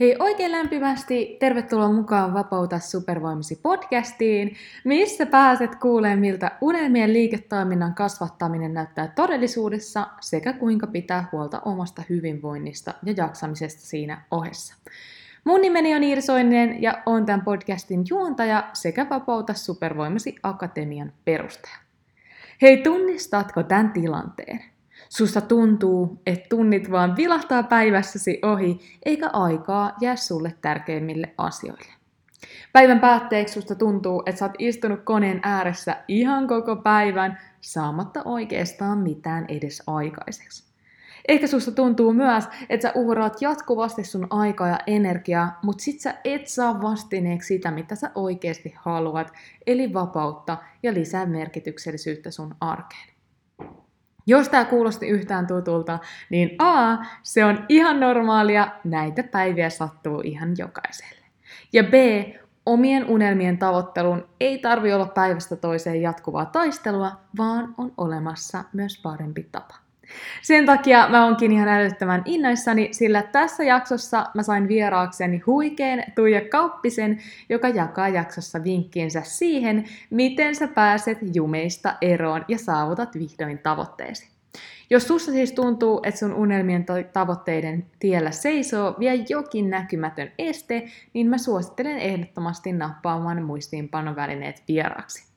Hei oikein lämpimästi, tervetuloa mukaan Vapauta supervoimasi podcastiin, missä pääset kuulemaan, miltä unelmien liiketoiminnan kasvattaminen näyttää todellisuudessa sekä kuinka pitää huolta omasta hyvinvoinnista ja jaksamisesta siinä ohessa. Mun nimeni on Iiri Soinen ja on tämän podcastin juontaja sekä Vapauta supervoimasi akatemian perustaja. Hei, tunnistatko tämän tilanteen? Susta tuntuu, että tunnit vaan vilahtaa päivässäsi ohi, eikä aikaa jää sulle tärkeimmille asioille. Päivän päätteeksi susta tuntuu, että sä oot istunut koneen ääressä ihan koko päivän, saamatta oikeastaan mitään edes aikaiseksi. Ehkä susta tuntuu myös, että sä uhraat jatkuvasti sun aikaa ja energiaa, mutta sit sä et saa vastineeksi sitä, mitä sä oikeasti haluat, eli vapautta ja lisää merkityksellisyyttä sun arkeen. Jos tämä kuulosti yhtään tutulta, niin A, se on ihan normaalia, näitä päiviä sattuu ihan jokaiselle. Ja B, omien unelmien tavoittelun ei tarvi olla päivästä toiseen jatkuvaa taistelua, vaan on olemassa myös parempi tapa. Sen takia mä onkin ihan älyttömän innoissani, sillä tässä jaksossa mä sain vieraakseni huikeen Tuija Kauppisen, joka jakaa jaksossa vinkkiensä siihen, miten sä pääset jumeista eroon ja saavutat vihdoin tavoitteesi. Jos sussa siis tuntuu, että sun unelmien tavoitteiden tiellä seisoo vielä jokin näkymätön este, niin mä suosittelen ehdottomasti nappaamaan muistiinpanovälineet vieraaksi.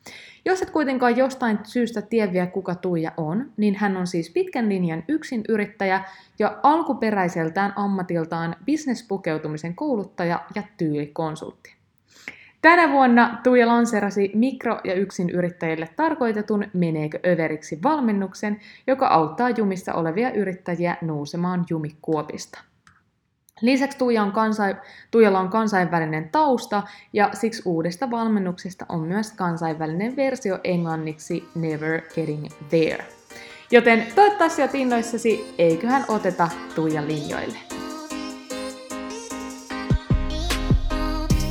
Jos et kuitenkaan jostain syystä tiedä kuka Tuija on, niin hän on siis pitkän linjan yksin yrittäjä ja alkuperäiseltään ammatiltaan bisnespukeutumisen kouluttaja ja tyylikonsultti. Tänä vuonna Tuija lanserasi mikro- ja yksin yrittäjille tarkoitetun Meneekö överiksi valmennuksen, joka auttaa jumissa olevia yrittäjiä nousemaan jumikuopista. Lisäksi Tuija on kansain, Tuijalla on kansainvälinen tausta ja siksi uudesta valmennuksesta on myös kansainvälinen versio englanniksi Never Getting There. Joten toivottavasti olet innoissasi, eiköhän oteta Tuija linjoille.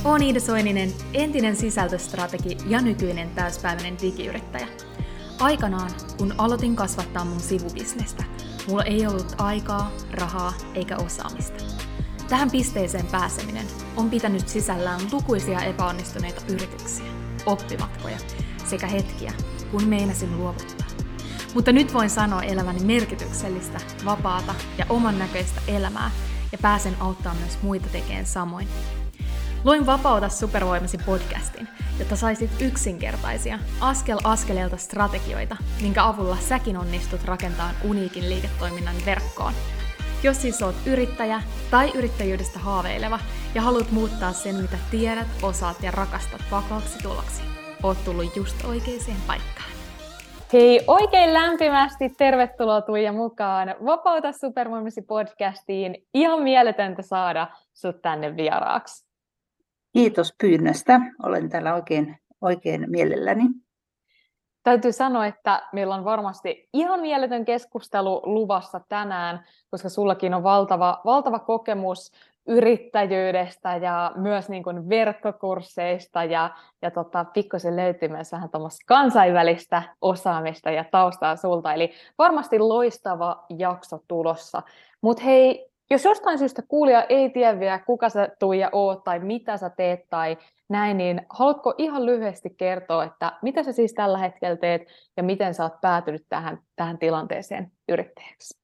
Olen Iida Soininen, entinen sisältöstrategi ja nykyinen täyspäiväinen digiyrittäjä. Aikanaan, kun aloitin kasvattaa mun sivubisnestä, mulla ei ollut aikaa, rahaa eikä osaamista. Tähän pisteeseen pääseminen on pitänyt sisällään lukuisia epäonnistuneita yrityksiä, oppimatkoja sekä hetkiä, kun meinasin luovuttaa. Mutta nyt voin sanoa eläväni merkityksellistä, vapaata ja oman näköistä elämää ja pääsen auttaa myös muita tekemään samoin. Luin Vapauta supervoimasi podcastin, jotta saisit yksinkertaisia, askel askeleelta strategioita, minkä avulla säkin onnistut rakentamaan uniikin liiketoiminnan verkkoon. Jos siis oot yrittäjä tai yrittäjyydestä haaveileva ja haluat muuttaa sen, mitä tiedät, osaat ja rakastat vakaaksi tuloksi, oot tullut just oikeaan paikkaan. Hei, oikein lämpimästi tervetuloa Tuija mukaan Vapauta supervoimasi podcastiin. Ihan mieletöntä saada sut tänne vieraaksi. Kiitos pyynnöstä. Olen täällä oikein, oikein mielelläni. Täytyy sanoa, että meillä on varmasti ihan mieletön keskustelu luvassa tänään, koska sullakin on valtava, valtava kokemus yrittäjyydestä ja myös niin kuin verkkokursseista ja, ja tota, pikkusen löytyy myös vähän kansainvälistä osaamista ja taustaa sulta. Eli varmasti loistava jakso tulossa. Mutta hei, jos jostain syystä kuulija ei tiedä vielä, kuka sä Tuija oot tai mitä sä teet tai näin, niin haluatko ihan lyhyesti kertoa, että mitä sä siis tällä hetkellä teet ja miten sä oot päätynyt tähän, tähän tilanteeseen yrittäjäksi?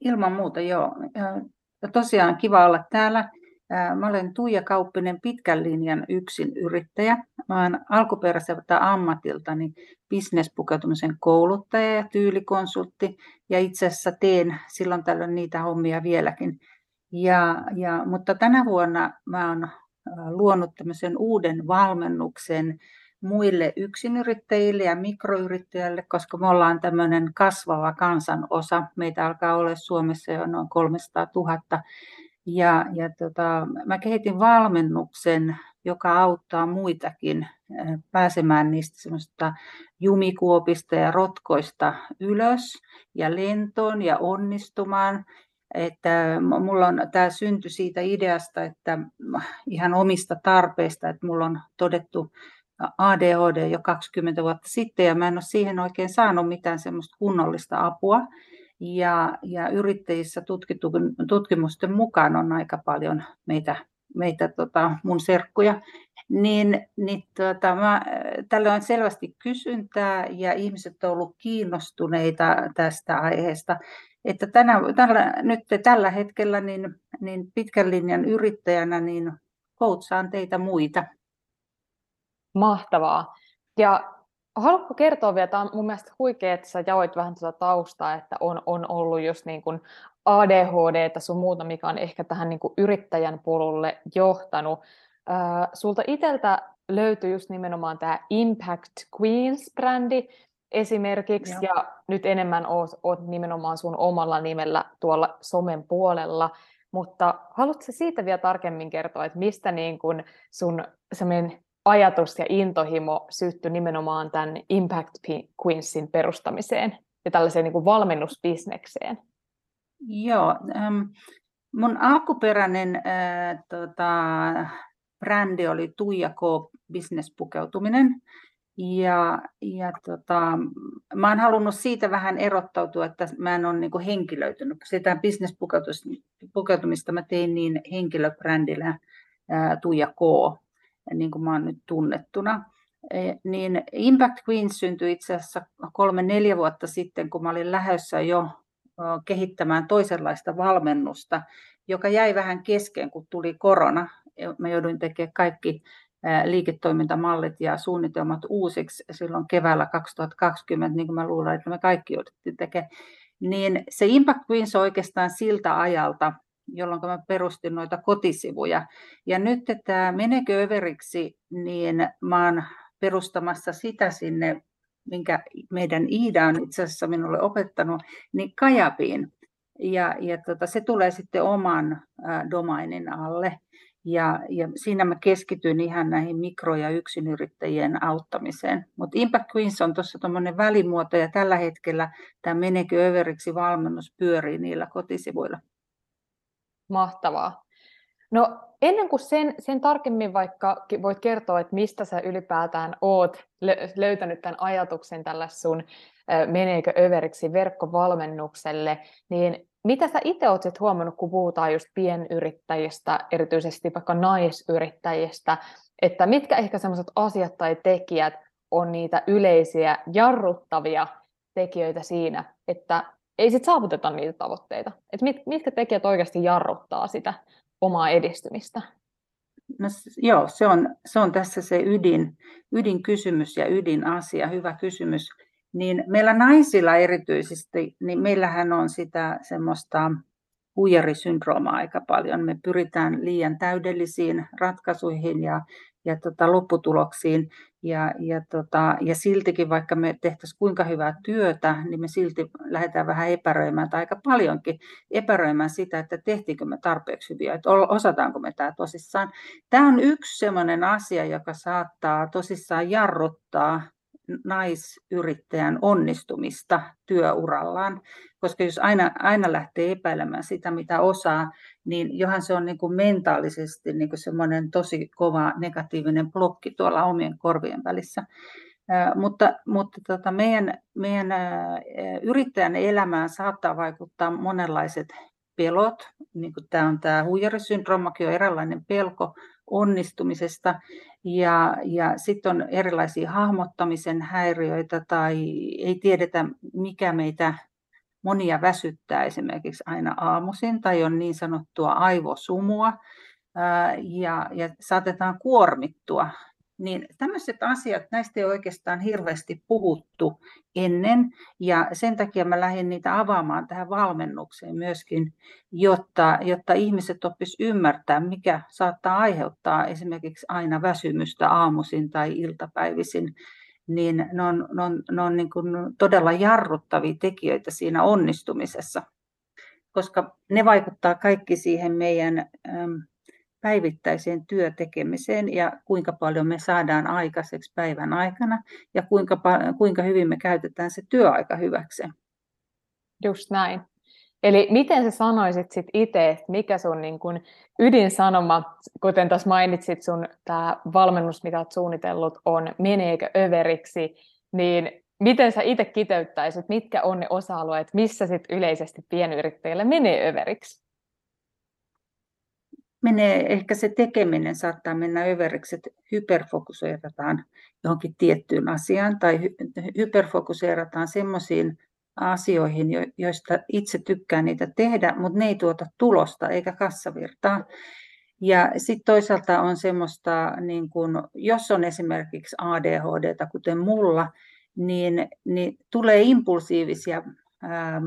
Ilman muuta, joo. Ja tosiaan kiva olla täällä. Mä olen Tuija Kauppinen, pitkän linjan yksin yrittäjä. Mä olen alkuperäiseltä ammatiltani bisnespukeutumisen kouluttaja ja tyylikonsultti. Ja itse asiassa teen silloin tällöin niitä hommia vieläkin. Ja, ja, mutta tänä vuonna mä olen luonut tämmöisen uuden valmennuksen muille yksinyrittäjille ja mikroyrittäjille, koska me ollaan tämmöinen kasvava kansanosa. Meitä alkaa olla Suomessa jo noin 300 000 ja, ja tota, mä kehitin valmennuksen, joka auttaa muitakin pääsemään niistä semmoista jumikuopista ja rotkoista ylös ja lentoon ja onnistumaan. Että mulla on, tämä syntyi siitä ideasta, että ihan omista tarpeista, että mulla on todettu ADHD jo 20 vuotta sitten ja mä en ole siihen oikein saanut mitään semmoista kunnollista apua. Ja, ja yrittäjissä tutkimusten mukaan on aika paljon meitä, meitä tota, mun serkkuja, niin, niin tota, mä, tällä on selvästi kysyntää ja ihmiset ovat olleet kiinnostuneita tästä aiheesta. Että tänä, tällä, nyt tällä hetkellä niin, niin pitkän linjan yrittäjänä niin coachaan teitä muita. Mahtavaa. Ja haluatko kertoa vielä, tämä on mun mielestä huikea, että sä jaoit vähän tuota taustaa, että on, on ollut just niin kuin ADHD sun muuta, mikä on ehkä tähän niin kuin yrittäjän polulle johtanut. Äh, sulta itseltä löytyy just nimenomaan tämä Impact Queens-brändi esimerkiksi, Joo. ja nyt enemmän oot, oot nimenomaan sun omalla nimellä tuolla somen puolella, mutta haluatko siitä vielä tarkemmin kertoa, että mistä niin kun sun ajatus ja intohimo syttyi nimenomaan tämän Impact Queensin perustamiseen ja tällaiseen niin kuin valmennusbisnekseen? Joo, ähm, mun alkuperäinen äh, tota, brändi oli Tuija K. Business Pukeutuminen. Ja, ja tota, mä oon halunnut siitä vähän erottautua, että mä en ole niin henkilöitynyt. Sitä business-pukeutumista mä tein niin henkilöbrändillä ää, Tuija K, niin kuin mä oon nyt tunnettuna. E, niin Impact Queens syntyi itse asiassa kolme-neljä vuotta sitten, kun mä olin lähdössä jo kehittämään toisenlaista valmennusta, joka jäi vähän kesken, kun tuli korona. Mä jouduin tekemään kaikki liiketoimintamallit ja suunnitelmat uusiksi silloin keväällä 2020, niin kuin mä luulen, että me kaikki jouduttiin tekemään. Niin se Impact Queens on oikeastaan siltä ajalta, jolloin mä perustin noita kotisivuja. Ja nyt tämä Menekö överiksi, niin mä oon perustamassa sitä sinne, minkä meidän Iida on itse asiassa minulle opettanut, niin Kajapiin. Ja, ja tota, se tulee sitten oman domainin alle. Ja, ja siinä mä keskityin ihan näihin mikro- ja yksinyrittäjien auttamiseen. Mutta Impact Queens on tuossa tuommoinen välimuoto ja tällä hetkellä tämä Menekö överiksi valmennus pyörii niillä kotisivuilla. Mahtavaa. No ennen kuin sen, sen tarkemmin vaikka voit kertoa, että mistä sä ylipäätään oot löytänyt tämän ajatuksen tällä sun meneekö överiksi verkkovalmennukselle, niin mitä sä itse olet huomannut, kun puhutaan just pienyrittäjistä, erityisesti vaikka naisyrittäjistä, että mitkä ehkä sellaiset asiat tai tekijät on niitä yleisiä jarruttavia tekijöitä siinä, että ei sit saavuteta niitä tavoitteita. Et mit, mitkä tekijät oikeasti jarruttaa sitä omaa edistymistä? No, joo, se on, se on tässä se ydin, ydinkysymys ja ydinasia, hyvä kysymys. Niin meillä naisilla erityisesti, niin meillähän on sitä semmoista huijarisyndroomaa aika paljon. Me pyritään liian täydellisiin ratkaisuihin ja, ja tota, lopputuloksiin. Ja, ja, tota, ja siltikin, vaikka me tehtäisiin kuinka hyvää työtä, niin me silti lähdetään vähän epäröimään, tai aika paljonkin epäröimään sitä, että tehtiinkö me tarpeeksi hyviä, että osataanko me tämä tosissaan. Tämä on yksi sellainen asia, joka saattaa tosissaan jarruttaa naisyrittäjän onnistumista työurallaan, koska jos aina, aina lähtee epäilemään sitä, mitä osaa, niin johan se on niin kuin mentaalisesti niin kuin semmoinen tosi kova negatiivinen blokki tuolla omien korvien välissä. mutta mutta tota meidän, meidän yrittäjän elämään saattaa vaikuttaa monenlaiset pelot, niin kuin tämä on tämä huijarisyndroomakin on eräänlainen pelko onnistumisesta, ja, ja sitten on erilaisia hahmottamisen häiriöitä tai ei tiedetä, mikä meitä monia väsyttää esimerkiksi aina aamuisin tai on niin sanottua aivosumua. Ja, ja saatetaan kuormittua niin tämmöiset asiat, näistä ei oikeastaan hirveästi puhuttu ennen, ja sen takia mä lähdin niitä avaamaan tähän valmennukseen myöskin, jotta, jotta ihmiset oppis ymmärtää, mikä saattaa aiheuttaa esimerkiksi aina väsymystä aamuisin tai iltapäivisin, niin ne on, ne on, ne on niin kuin todella jarruttavia tekijöitä siinä onnistumisessa, koska ne vaikuttaa kaikki siihen meidän päivittäiseen työtekemiseen ja kuinka paljon me saadaan aikaiseksi päivän aikana ja kuinka, kuinka hyvin me käytetään se työaika hyväksi. Just näin. Eli miten sä sanoisit sit itse, että mikä sun niin kun ydinsanoma, kuten tuossa mainitsit sun tämä valmennus, mitä olet suunnitellut, on meneekö överiksi, niin miten sä itse kiteyttäisit, mitkä on ne osa-alueet, missä sit yleisesti pienyrittäjille menee överiksi? Menee, ehkä se tekeminen saattaa mennä överiksi, että hyperfokuseerataan johonkin tiettyyn asiaan tai hyperfokuseerataan semmoisiin asioihin, joista itse tykkään niitä tehdä, mutta ne ei tuota tulosta eikä kassavirtaa. Ja sitten toisaalta on semmoista, niin kun, jos on esimerkiksi ADHD, kuten mulla, niin, niin tulee impulsiivisia ää,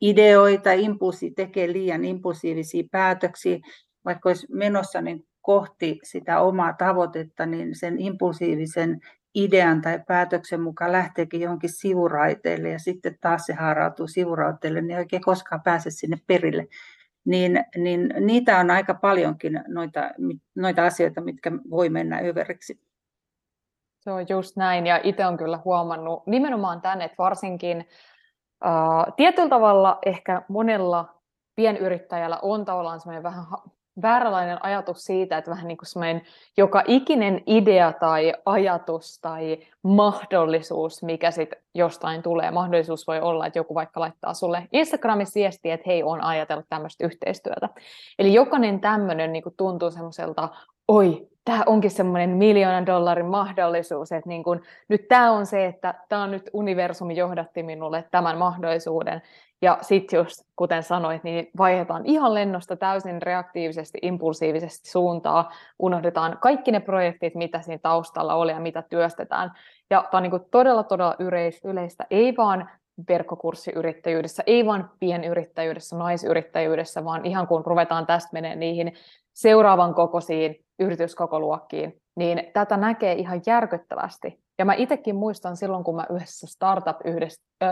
ideoita, impulsi tekee liian impulsiivisia päätöksiä, vaikka olisi menossa niin kohti sitä omaa tavoitetta, niin sen impulsiivisen idean tai päätöksen mukaan lähteekin johonkin sivuraiteille ja sitten taas se haarautuu sivuraiteille, niin ei oikein koskaan pääse sinne perille. Niin, niin niitä on aika paljonkin noita, noita asioita, mitkä voi mennä överiksi. Se on just näin, ja itse on kyllä huomannut nimenomaan tänne, että varsinkin uh, tietyllä tavalla ehkä monella pienyrittäjällä on tavallaan semmoinen vähän vääränlainen ajatus siitä, että vähän niin kuin joka ikinen idea tai ajatus tai mahdollisuus, mikä sitten jostain tulee. Mahdollisuus voi olla, että joku vaikka laittaa sulle Instagramissa viestiä, että hei, on ajatellut tämmöistä yhteistyötä. Eli jokainen tämmöinen niin tuntuu semmoiselta, oi, tämä onkin semmoinen miljoonan dollarin mahdollisuus, että niin kun, nyt tämä on se, että tämä on nyt universumi johdatti minulle tämän mahdollisuuden, ja sitten just, kuten sanoit, niin vaihdetaan ihan lennosta täysin reaktiivisesti, impulsiivisesti suuntaa, unohdetaan kaikki ne projektit, mitä siinä taustalla oli ja mitä työstetään. Ja tämä on niin todella, todella yleistä, ei vaan verkkokurssiyrittäjyydessä, ei vaan pienyrittäjyydessä, naisyrittäjyydessä, vaan ihan kun ruvetaan tästä menee niihin seuraavan kokoisiin yrityskokoluokkiin, niin tätä näkee ihan järkyttävästi. Ja mä itsekin muistan silloin, kun mä yhdessä startup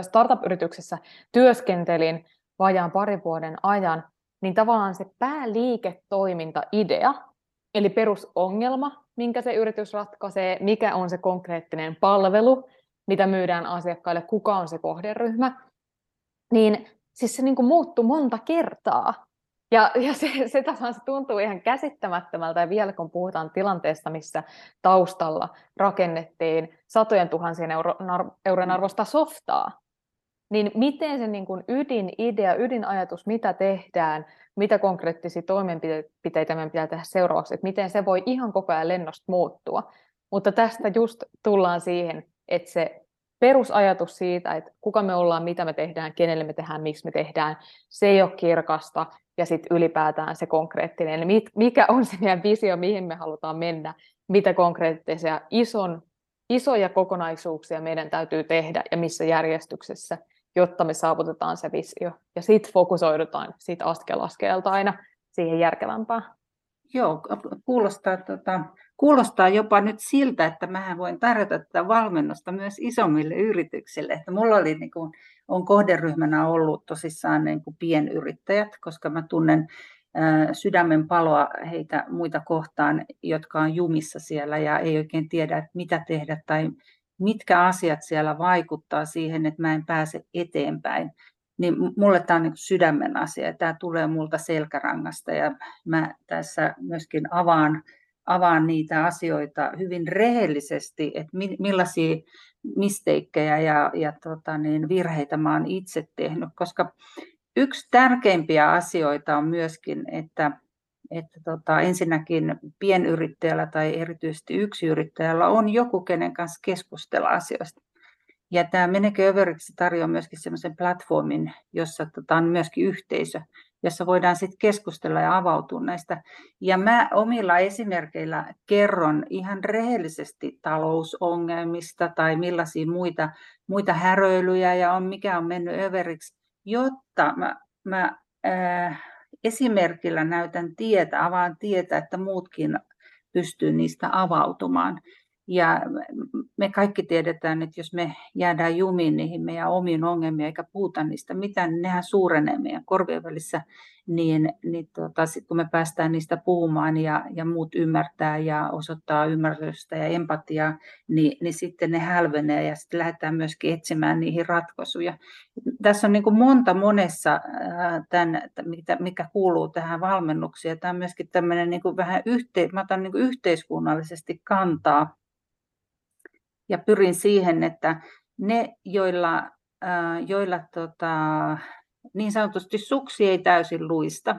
startup-yrityksessä työskentelin vajaan parin vuoden ajan, niin tavallaan se pääliiketoiminta-idea, eli perusongelma, minkä se yritys ratkaisee, mikä on se konkreettinen palvelu, mitä myydään asiakkaille, kuka on se kohderyhmä, niin siis se niin kuin muuttui monta kertaa. Ja, ja se, se se tuntuu ihan käsittämättömältä, ja vielä kun puhutaan tilanteesta, missä taustalla rakennettiin satojen tuhansien euro, euron arvosta softaa, niin miten se niin kuin ydinidea, ydinajatus, mitä tehdään, mitä konkreettisia toimenpiteitä meidän pitää tehdä seuraavaksi, että miten se voi ihan koko ajan lennosta muuttua. Mutta tästä just tullaan siihen, että se perusajatus siitä, että kuka me ollaan, mitä me tehdään, kenelle me tehdään, miksi me tehdään, se ei ole kirkasta, ja sitten ylipäätään se konkreettinen, eli mikä on se meidän visio, mihin me halutaan mennä, mitä konkreettisia ison, isoja kokonaisuuksia meidän täytyy tehdä ja missä järjestyksessä, jotta me saavutetaan se visio. Ja sitten fokusoidutaan sit askel askelta aina siihen järkevämpään. Joo, kuulostaa, tota, kuulostaa jopa nyt siltä, että mä voin tarjota tätä valmennusta myös isommille yrityksille. Että mulla oli, niin kuin, on kohderyhmänä ollut tosissaan niin kuin pienyrittäjät, koska mä tunnen sydämen paloa heitä muita kohtaan, jotka on jumissa siellä ja ei oikein tiedä, että mitä tehdä tai mitkä asiat siellä vaikuttaa siihen, että mä en pääse eteenpäin. Niin mulle tämä on niin sydämen asia tämä tulee multa selkärangasta ja mä tässä myöskin avaan, avaan niitä asioita hyvin rehellisesti, että millaisia misteikkejä ja, ja tota niin, virheitä mä oon itse tehnyt, koska yksi tärkeimpiä asioita on myöskin, että, että tota, ensinnäkin pienyrittäjällä tai erityisesti yksiyrittäjällä on joku, kenen kanssa keskustella asioista. Ja tämä Menekö överiksi tarjoaa myöskin sellaisen platformin, jossa tota, on myöskin yhteisö, jossa voidaan sitten keskustella ja avautua näistä. Ja mä omilla esimerkkeillä kerron ihan rehellisesti talousongelmista tai millaisia muita, muita häröilyjä ja on, mikä on mennyt överiksi, jotta mä, mä äh, esimerkillä näytän tietä, avaan tietä, että muutkin pystyy niistä avautumaan. Ja me kaikki tiedetään, että jos me jäädään jumiin niihin meidän omiin ongelmiin eikä puhuta niistä mitään, niin nehän suurenee meidän korvien välissä. Niin, niin tota, sit kun me päästään niistä puhumaan ja, ja muut ymmärtää ja osoittaa ymmärrystä ja empatiaa, niin, niin sitten ne hälvenee ja sitten lähdetään myöskin etsimään niihin ratkaisuja. Tässä on niin kuin monta monessa, tämän, mikä, mikä kuuluu tähän valmennukseen. Tämä on myöskin tämmöinen niin kuin vähän yhte, mä otan niin kuin yhteiskunnallisesti kantaa ja pyrin siihen, että, ne, joilla, joilla tota, niin sanotusti suksi ei täysin luista,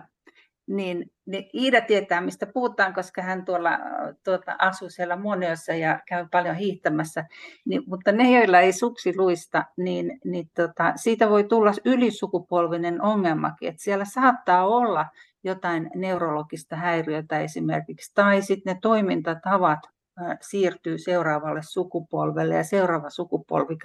niin, niin Iida tietää, mistä puhutaan, koska hän tuolla tuota, asuu siellä Moniossa ja käy paljon hiihtämässä. Niin, mutta ne, joilla ei suksi luista, niin, niin tota, siitä voi tulla ylisukupolvinen ongelmakin. Että siellä saattaa olla jotain neurologista häiriötä esimerkiksi, tai sitten ne toimintatavat siirtyy seuraavalle sukupolvelle ja seuraava sukupolvi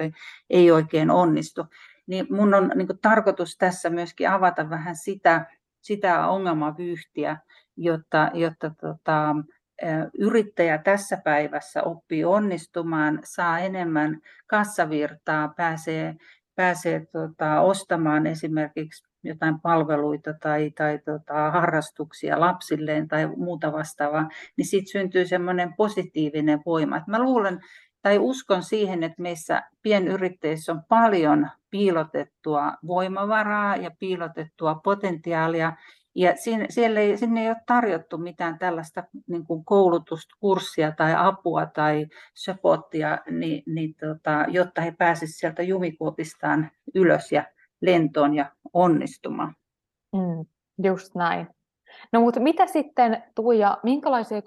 ei oikein onnistu. Niin mun on niin tarkoitus tässä myöskin avata vähän sitä, sitä ongelmavyyhtiä, jotta, jotta tota, yrittäjä tässä päivässä oppii onnistumaan, saa enemmän kassavirtaa, pääsee, pääsee tota, ostamaan esimerkiksi jotain palveluita tai, tai tota, harrastuksia lapsilleen tai muuta vastaavaa, niin siitä syntyy semmoinen positiivinen voima. Et mä luulen tai uskon siihen, että meissä pienyrittäjissä on paljon piilotettua voimavaraa ja piilotettua potentiaalia, ja sinne, siellä ei, sinne ei ole tarjottu mitään tällaista niin kuin koulutusta, kurssia tai apua tai supporttia, niin, niin tota, jotta he pääsisivät sieltä jumikuopistaan ylös ja lentoon ja onnistumaan. Mm, just näin. No mutta mitä sitten Tuija, minkälaisia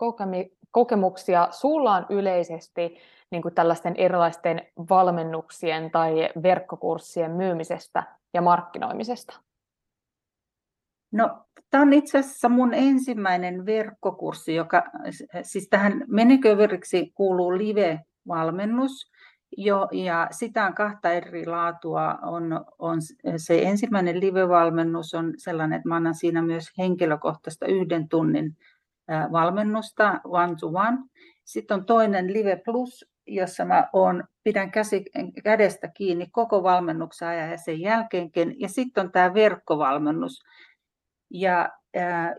kokemuksia sulla on yleisesti niin kuin tällaisten erilaisten valmennuksien tai verkkokurssien myymisestä ja markkinoimisesta? No, tämä on itse asiassa mun ensimmäinen verkkokurssi, joka siis tähän meneköveriksi kuuluu live-valmennus, jo, ja sitä on kahta eri laatua. On, on se ensimmäinen live-valmennus on sellainen, että mä annan siinä myös henkilökohtaista yhden tunnin valmennusta one to one. Sitten on toinen Live Plus, jossa mä on, pidän käsi, kädestä kiinni koko valmennuksen ajan ja sen jälkeenkin. Ja sitten on tämä verkkovalmennus. Ja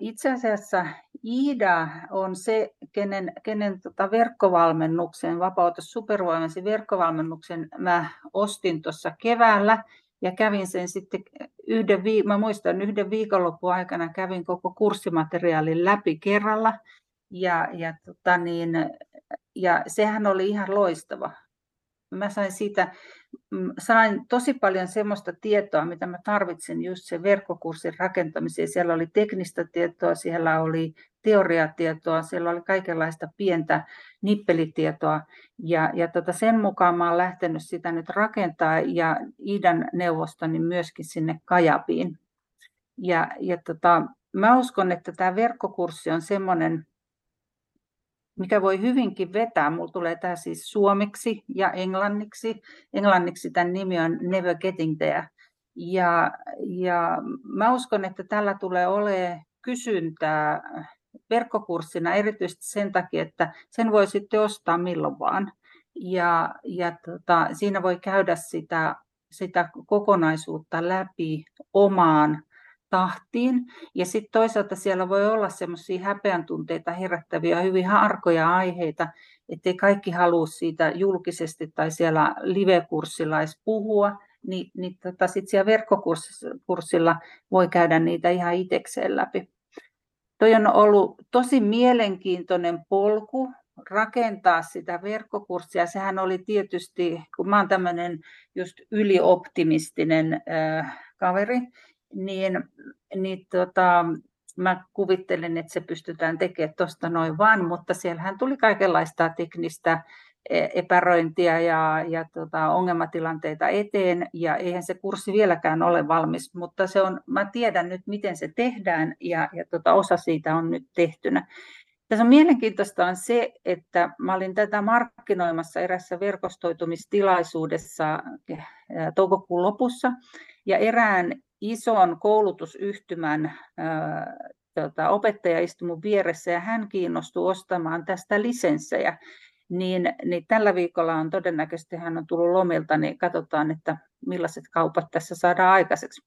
itse asiassa Iida on se, kenen, kenen tota verkkovalmennuksen, vapauta supervoimasi verkkovalmennuksen mä ostin tuossa keväällä ja kävin sen sitten yhden, mä muistan yhden viikonlopun aikana kävin koko kurssimateriaalin läpi kerralla ja, ja, tota niin, ja sehän oli ihan loistava. Mä sain siitä, mm, sain tosi paljon semmoista tietoa, mitä mä tarvitsin just sen verkkokurssin rakentamiseen. Siellä oli teknistä tietoa, siellä oli teoriatietoa, siellä oli kaikenlaista pientä nippelitietoa. Ja, ja tota sen mukaan mä olen lähtenyt sitä nyt rakentaa ja Iidan neuvostoni myöskin sinne Kajapiin. Ja, ja tota, mä uskon, että tämä verkkokurssi on semmoinen, mikä voi hyvinkin vetää. Mulla tulee tämä siis suomeksi ja englanniksi. Englanniksi tämän nimi on Never Getting There. Ja, ja mä uskon, että tällä tulee olemaan kysyntää verkkokurssina erityisesti sen takia, että sen voi sitten ostaa milloin vaan. Ja, ja tota, siinä voi käydä sitä, sitä kokonaisuutta läpi omaan tahtiin. Ja sitten toisaalta siellä voi olla semmoisia häpeän tunteita herättäviä, hyvin harkoja aiheita, ettei kaikki halua siitä julkisesti tai siellä live-kurssilla edes puhua, niin, niin tota, sitten siellä verkkokurssilla voi käydä niitä ihan itsekseen läpi. Toi on ollut tosi mielenkiintoinen polku rakentaa sitä verkkokurssia. Sehän oli tietysti, kun mä oon tämmöinen just ylioptimistinen äh, kaveri, niin, niin tota, mä kuvittelen, että se pystytään tekemään tuosta noin vaan, mutta siellähän tuli kaikenlaista teknistä e, epäröintiä ja, ja tota, ongelmatilanteita eteen, ja eihän se kurssi vieläkään ole valmis, mutta se on, mä tiedän nyt, miten se tehdään, ja, ja tota, osa siitä on nyt tehtynä. Tässä on mielenkiintoista on se, että mä olin tätä markkinoimassa erässä verkostoitumistilaisuudessa toukokuun lopussa, ja erään ison koulutusyhtymän tota, opettaja istui mun vieressä ja hän kiinnostui ostamaan tästä lisenssejä. Niin, niin tällä viikolla on todennäköisesti, hän on tullut lomilta, niin katsotaan, että millaiset kaupat tässä saadaan aikaiseksi.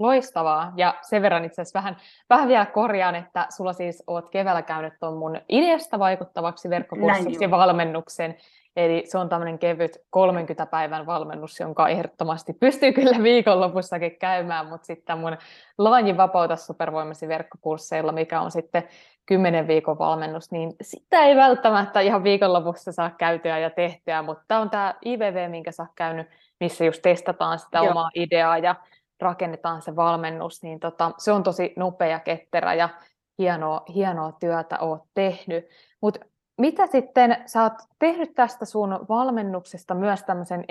Loistavaa. Ja sen verran itse asiassa vähän, vähän vielä korjaan, että sulla siis oot keväällä käynyt tuon mun ideasta vaikuttavaksi verkkokurssiksi valmennuksen. Eli se on tämmöinen kevyt 30 päivän valmennus, jonka ehdottomasti pystyy kyllä viikonlopussakin käymään, mutta sitten mun Laajin vapauta supervoimasi verkkokursseilla, mikä on sitten kymmenen viikon valmennus, niin sitä ei välttämättä ihan viikonlopussa saa käytyä ja tehtyä, mutta tämä on tämä IVV, minkä sä oot käynyt, missä just testataan sitä Joo. omaa ideaa ja rakennetaan se valmennus, niin tota, se on tosi nopea, ketterä ja hienoa, hienoa työtä oot tehnyt. Mutta mitä sitten, sä oot tehnyt tästä sun valmennuksesta myös tämmöisen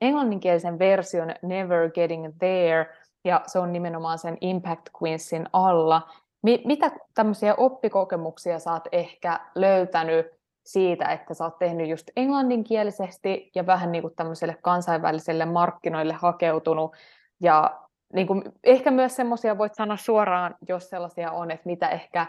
englanninkielisen version Never Getting There, ja se on nimenomaan sen Impact Queensin alla. Mitä tämmöisiä oppikokemuksia sä oot ehkä löytänyt siitä, että sä oot tehnyt just englanninkielisesti ja vähän niin kuin tämmöiselle kansainväliselle markkinoille hakeutunut ja niin kuin, ehkä myös semmoisia voit sanoa suoraan, jos sellaisia on, että mitä ehkä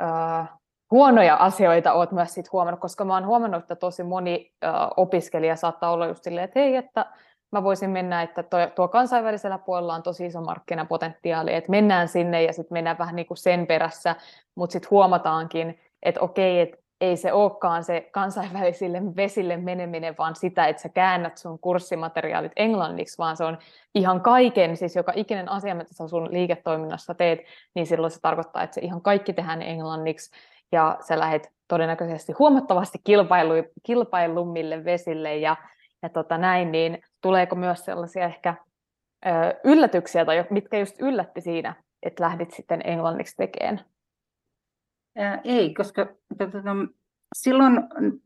äh, huonoja asioita olet myös sit huomannut, koska mä oon huomannut, että tosi moni äh, opiskelija saattaa olla just silleen, että hei, että mä voisin mennä, että tuo, tuo kansainvälisellä puolella on tosi iso markkinapotentiaali, että mennään sinne ja sitten mennään vähän niin kuin sen perässä, mutta sitten huomataankin, että okei, että ei se olekaan se kansainvälisille vesille meneminen, vaan sitä, että sä käännät sun kurssimateriaalit englanniksi, vaan se on ihan kaiken, siis joka ikinen asia, mitä sä sun liiketoiminnassa teet, niin silloin se tarkoittaa, että se ihan kaikki tehdään englanniksi, ja sä lähdet todennäköisesti huomattavasti kilpailu, kilpailummille vesille, ja, ja tota näin, niin tuleeko myös sellaisia ehkä ö, yllätyksiä, tai mitkä just yllätti siinä, että lähdit sitten englanniksi tekemään? Ei, koska tota, silloin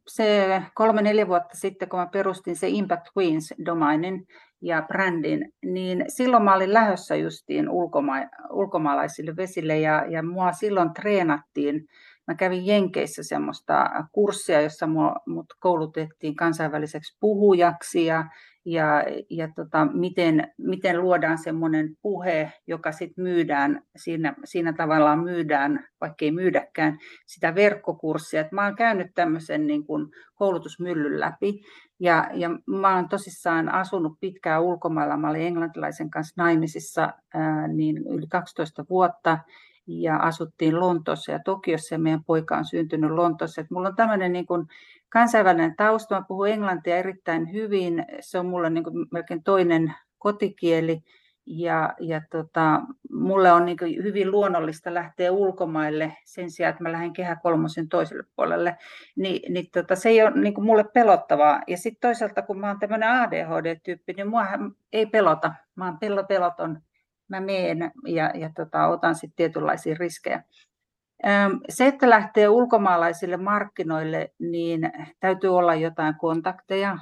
se kolme-neljä vuotta sitten, kun mä perustin se Impact Queens domainin ja brändin, niin silloin mä olin lähdössä justiin ulkoma- ulkomaalaisille vesille ja, ja mua silloin treenattiin. Mä kävin Jenkeissä semmoista kurssia, jossa mut koulutettiin kansainväliseksi puhujaksi ja ja, ja tota, miten, miten luodaan semmoinen puhe, joka sitten myydään, siinä, siinä tavallaan myydään, vaikka ei myydäkään, sitä verkkokurssia. Et mä oon käynyt tämmöisen niin kuin koulutusmyllyn läpi ja, ja mä oon tosissaan asunut pitkään ulkomailla. Mä olin englantilaisen kanssa naimisissa ää, niin yli 12 vuotta ja asuttiin Lontoossa ja Tokiossa ja meidän poika on syntynyt Lontoossa. Et mulla on tämmöinen niin kuin kansainvälinen tausta, mä puhun englantia erittäin hyvin, se on mulle niin kuin melkein toinen kotikieli ja, ja tota, mulle on niin hyvin luonnollista lähteä ulkomaille sen sijaan, että mä lähden kehä kolmosen toiselle puolelle, Ni, niin tota, se ei ole niin mulle pelottavaa. Ja sitten toisaalta, kun mä oon tämmöinen ADHD-tyyppi, niin mua ei pelota. Mä oon peloton mä meen ja, ja tota, otan sitten tietynlaisia riskejä. Se, että lähtee ulkomaalaisille markkinoille, niin täytyy olla jotain kontakteja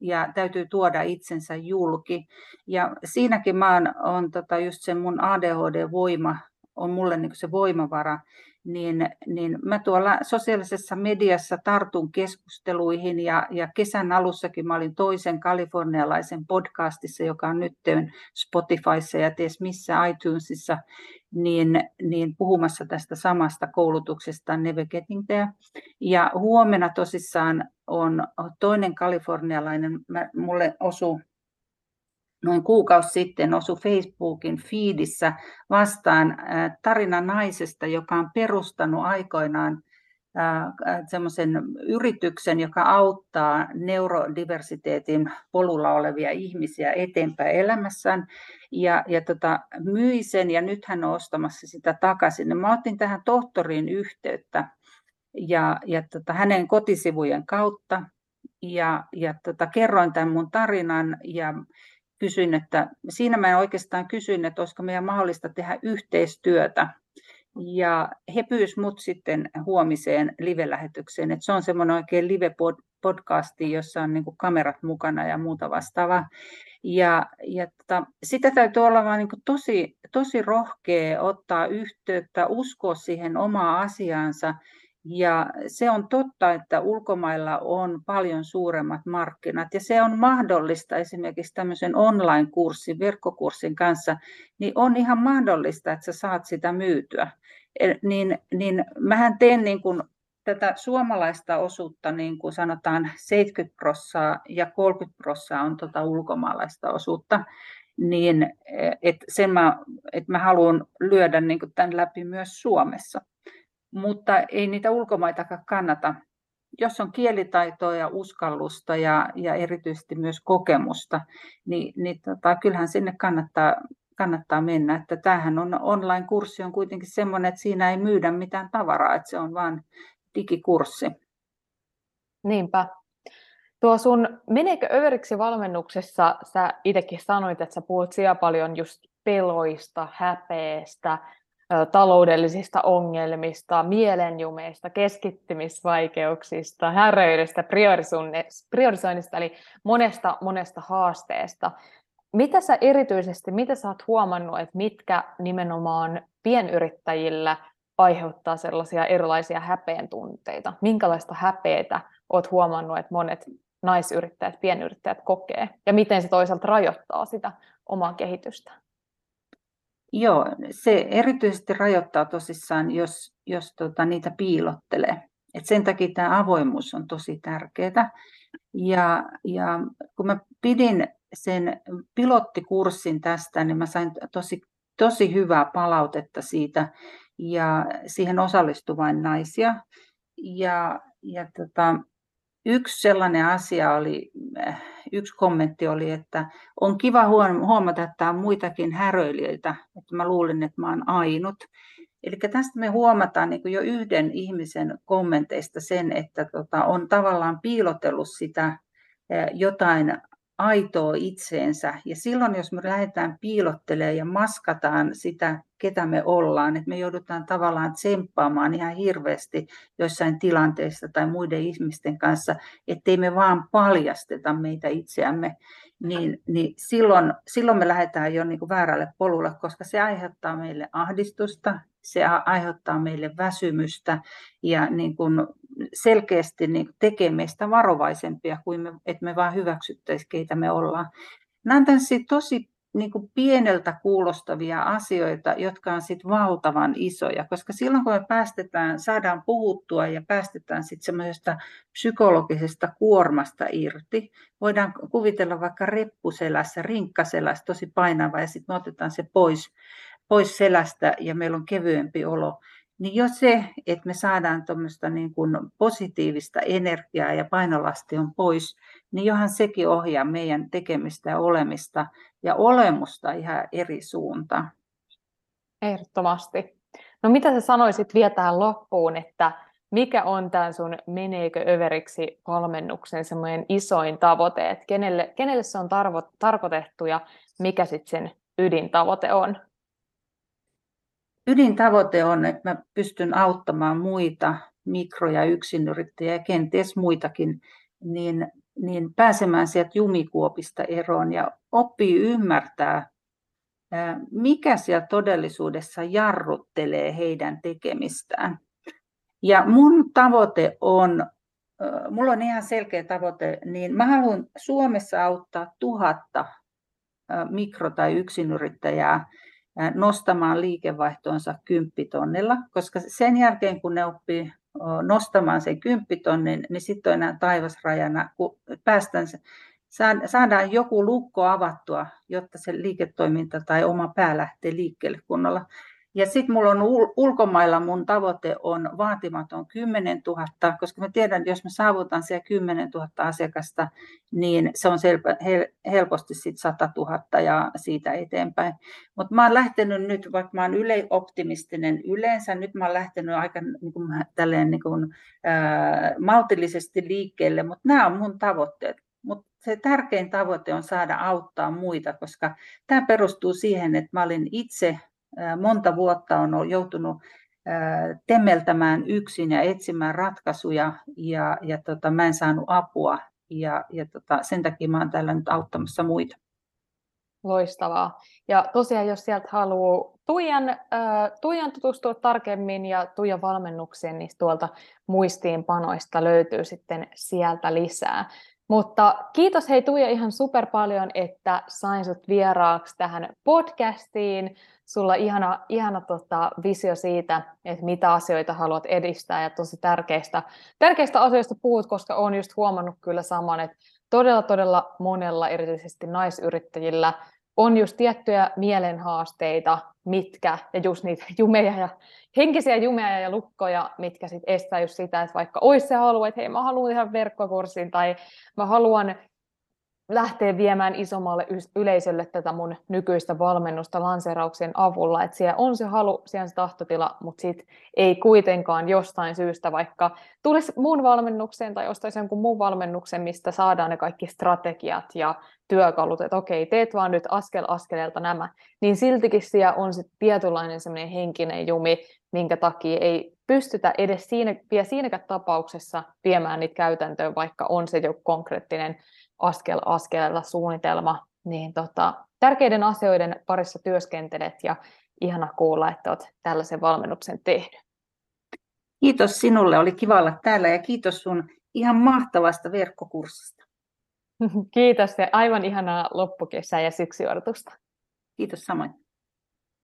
ja täytyy tuoda itsensä julki. Ja siinäkin mä oon, on tota just se mun ADHD-voima on mulle niin se voimavara, niin, niin mä tuolla sosiaalisessa mediassa tartun keskusteluihin ja, ja kesän alussakin mä olin toisen kalifornialaisen podcastissa, joka on nyt Spotifyssa ja ties missä iTunesissa, niin, niin puhumassa tästä samasta koulutuksesta Never Getting There. Ja huomenna tosissaan on toinen kalifornialainen, mä, mulle osui noin kuukausi sitten osui Facebookin feedissä vastaan tarina naisesta, joka on perustanut aikoinaan semmoisen yrityksen, joka auttaa neurodiversiteetin polulla olevia ihmisiä eteenpäin elämässään. Ja, ja tota, myi sen ja nyt hän on ostamassa sitä takaisin. Mä otin tähän tohtoriin yhteyttä ja, ja tota, hänen kotisivujen kautta ja, ja tota, kerroin tämän mun tarinan ja kysyin, että siinä mä oikeastaan kysyin, että olisiko meidän mahdollista tehdä yhteistyötä. Ja he pyysivät mut sitten huomiseen live-lähetykseen, että se on semmoinen oikein live-podcasti, jossa on niin kamerat mukana ja muuta vastaavaa. Ja, ja tota, sitä täytyy olla vaan niin tosi, tosi rohkea ottaa yhteyttä, uskoa siihen omaa asiaansa ja se on totta, että ulkomailla on paljon suuremmat markkinat. Ja se on mahdollista esimerkiksi tämmöisen online-kurssin, verkkokurssin kanssa, niin on ihan mahdollista, että sä saat sitä myytyä. E, niin, niin mähän teen niin kuin tätä suomalaista osuutta, niin kuin sanotaan 70 prossaa ja 30 prossaa on tuota ulkomaalaista osuutta, niin e, että mä, että mä haluan lyödä niin kuin tämän läpi myös Suomessa mutta ei niitä ulkomaitakaan kannata. Jos on kielitaitoa ja uskallusta ja, ja erityisesti myös kokemusta, niin, niin tota, kyllähän sinne kannattaa kannattaa mennä. Että tämähän on online-kurssi on kuitenkin semmoinen, että siinä ei myydä mitään tavaraa, että se on vain digikurssi. Niinpä. Tuo sun Meneekö överiksi valmennuksessa, sä itsekin sanoit, että sä puhut siellä paljon just peloista, häpeestä, taloudellisista ongelmista, mielenjumeista, keskittymisvaikeuksista, häröilystä, priorisoinnista, eli monesta, monesta haasteesta. Mitä sä erityisesti, mitä sä oot huomannut, että mitkä nimenomaan pienyrittäjillä aiheuttaa sellaisia erilaisia häpeen tunteita? Minkälaista häpeetä oot huomannut, että monet naisyrittäjät, pienyrittäjät kokee, ja miten se toisaalta rajoittaa sitä omaa kehitystä? Joo, se erityisesti rajoittaa tosissaan, jos, jos tota, niitä piilottelee. Et sen takia tämä avoimuus on tosi tärkeää. Ja, ja kun mä pidin sen pilottikurssin tästä, niin mä sain tosi, tosi hyvää palautetta siitä ja siihen osallistui vain naisia. Ja, ja tota, yksi sellainen asia oli, äh, yksi kommentti oli, että on kiva huomata, että on muitakin häröilijöitä, että mä luulin, että mä oon ainut. Eli tästä me huomataan niin jo yhden ihmisen kommenteista sen, että tota, on tavallaan piilotellut sitä äh, jotain aitoa itseensä. Ja silloin, jos me lähdetään piilottelemaan ja maskataan sitä, ketä me ollaan, että me joudutaan tavallaan tsemppaamaan ihan hirveästi joissain tilanteissa tai muiden ihmisten kanssa, ettei me vaan paljasteta meitä itseämme, niin, niin silloin, silloin me lähdetään jo niin kuin väärälle polulle, koska se aiheuttaa meille ahdistusta, se aiheuttaa meille väsymystä ja niin kuin selkeästi niin tekee meistä varovaisempia kuin me, että me vaan hyväksyttäisiin, keitä me ollaan. Nämä on tosi niin kuin pieneltä kuulostavia asioita, jotka on sitten valtavan isoja, koska silloin kun me päästetään, saadaan puhuttua ja päästetään sitten semmoisesta psykologisesta kuormasta irti, voidaan kuvitella vaikka reppuselässä, rinkkaselässä tosi painava ja sitten me otetaan se pois, pois selästä ja meillä on kevyempi olo, niin jo se, että me saadaan tuommoista niin kuin positiivista energiaa ja painolasti on pois, niin johan sekin ohjaa meidän tekemistä ja olemista ja olemusta ihan eri suuntaan. Ehdottomasti. No mitä sä sanoisit vielä tähän loppuun, että mikä on tämän sun meneekö överiksi valmennuksen semmoinen isoin tavoite, että kenelle, kenelle se on tarvo, tarkoitettu ja mikä sitten sen ydintavoite on? Ydintavoite on, että mä pystyn auttamaan muita mikro- ja yksinyrittäjiä ja kenties muitakin, niin, niin pääsemään sieltä jumikuopista eroon ja oppii ymmärtää, mikä siellä todellisuudessa jarruttelee heidän tekemistään. Ja mun tavoite on, mulla on ihan selkeä tavoite, niin mä haluan Suomessa auttaa tuhatta mikro- tai yksinyrittäjää nostamaan liikevaihtoonsa kymppitonnilla, koska sen jälkeen kun ne oppii nostamaan sen kymppitonnin, niin sitten on enää taivasrajana, kun päästään, saadaan joku lukko avattua, jotta se liiketoiminta tai oma pää lähtee liikkeelle kunnolla. Ja sitten mulla on ulkomailla mun tavoite on vaatimaton 10 000, koska mä tiedän, että jos mä saavutan siellä 10 000 asiakasta, niin se on selvä, hel, helposti sit 100 000 ja siitä eteenpäin. Mutta mä oon lähtenyt nyt, vaikka mä oon yleoptimistinen yleensä, nyt mä oon lähtenyt aika niin kuin, tälleen, niin kuin, ää, maltillisesti liikkeelle, mutta nämä on mun tavoitteet. Mutta se tärkein tavoite on saada auttaa muita, koska tämä perustuu siihen, että mä olin itse monta vuotta on joutunut temmeltämään yksin ja etsimään ratkaisuja ja, ja tota, mä en saanut apua ja, ja tota, sen takia mä olen täällä nyt auttamassa muita. Loistavaa. Ja tosiaan, jos sieltä haluaa Tuijan, äh, Tuijan tutustua tarkemmin ja Tuijan valmennukseen, niin tuolta muistiinpanoista löytyy sitten sieltä lisää. Mutta kiitos hei Tuija ihan super paljon, että sain sut vieraaksi tähän podcastiin. Sulla ihana, ihana tota, visio siitä, että mitä asioita haluat edistää ja tosi tärkeistä, tärkeistä asioista puhut, koska olen just huomannut kyllä saman, että todella todella monella, erityisesti naisyrittäjillä, on just tiettyjä mielenhaasteita, mitkä, ja just niitä jumeja ja henkisiä jumeja ja lukkoja, mitkä sitten estää just sitä, että vaikka olisi se halu, että hei mä haluan tehdä verkkokurssin tai mä haluan lähteä viemään isommalle yleisölle tätä mun nykyistä valmennusta lanseerauksen avulla, että siellä on se halu, siellä on se tahtotila, mutta sit ei kuitenkaan jostain syystä, vaikka tulisi muun valmennukseen tai ostaisi jonkun muun valmennuksen, mistä saadaan ne kaikki strategiat ja työkalut, että okei, teet vaan nyt askel askeleelta nämä, niin siltikin siellä on se tietynlainen semmoinen henkinen jumi, minkä takia ei pystytä edes siinä, vielä siinäkään tapauksessa viemään niitä käytäntöön, vaikka on se joku konkreettinen askel askeleella suunnitelma, niin tota, tärkeiden asioiden parissa työskentelet ja ihana kuulla, että olet tällaisen valmennuksen tehnyt. Kiitos sinulle, oli kiva olla täällä ja kiitos sun ihan mahtavasta verkkokurssista. Kiitos ja aivan ihanaa loppukesää ja syksyodotusta. Kiitos samoin.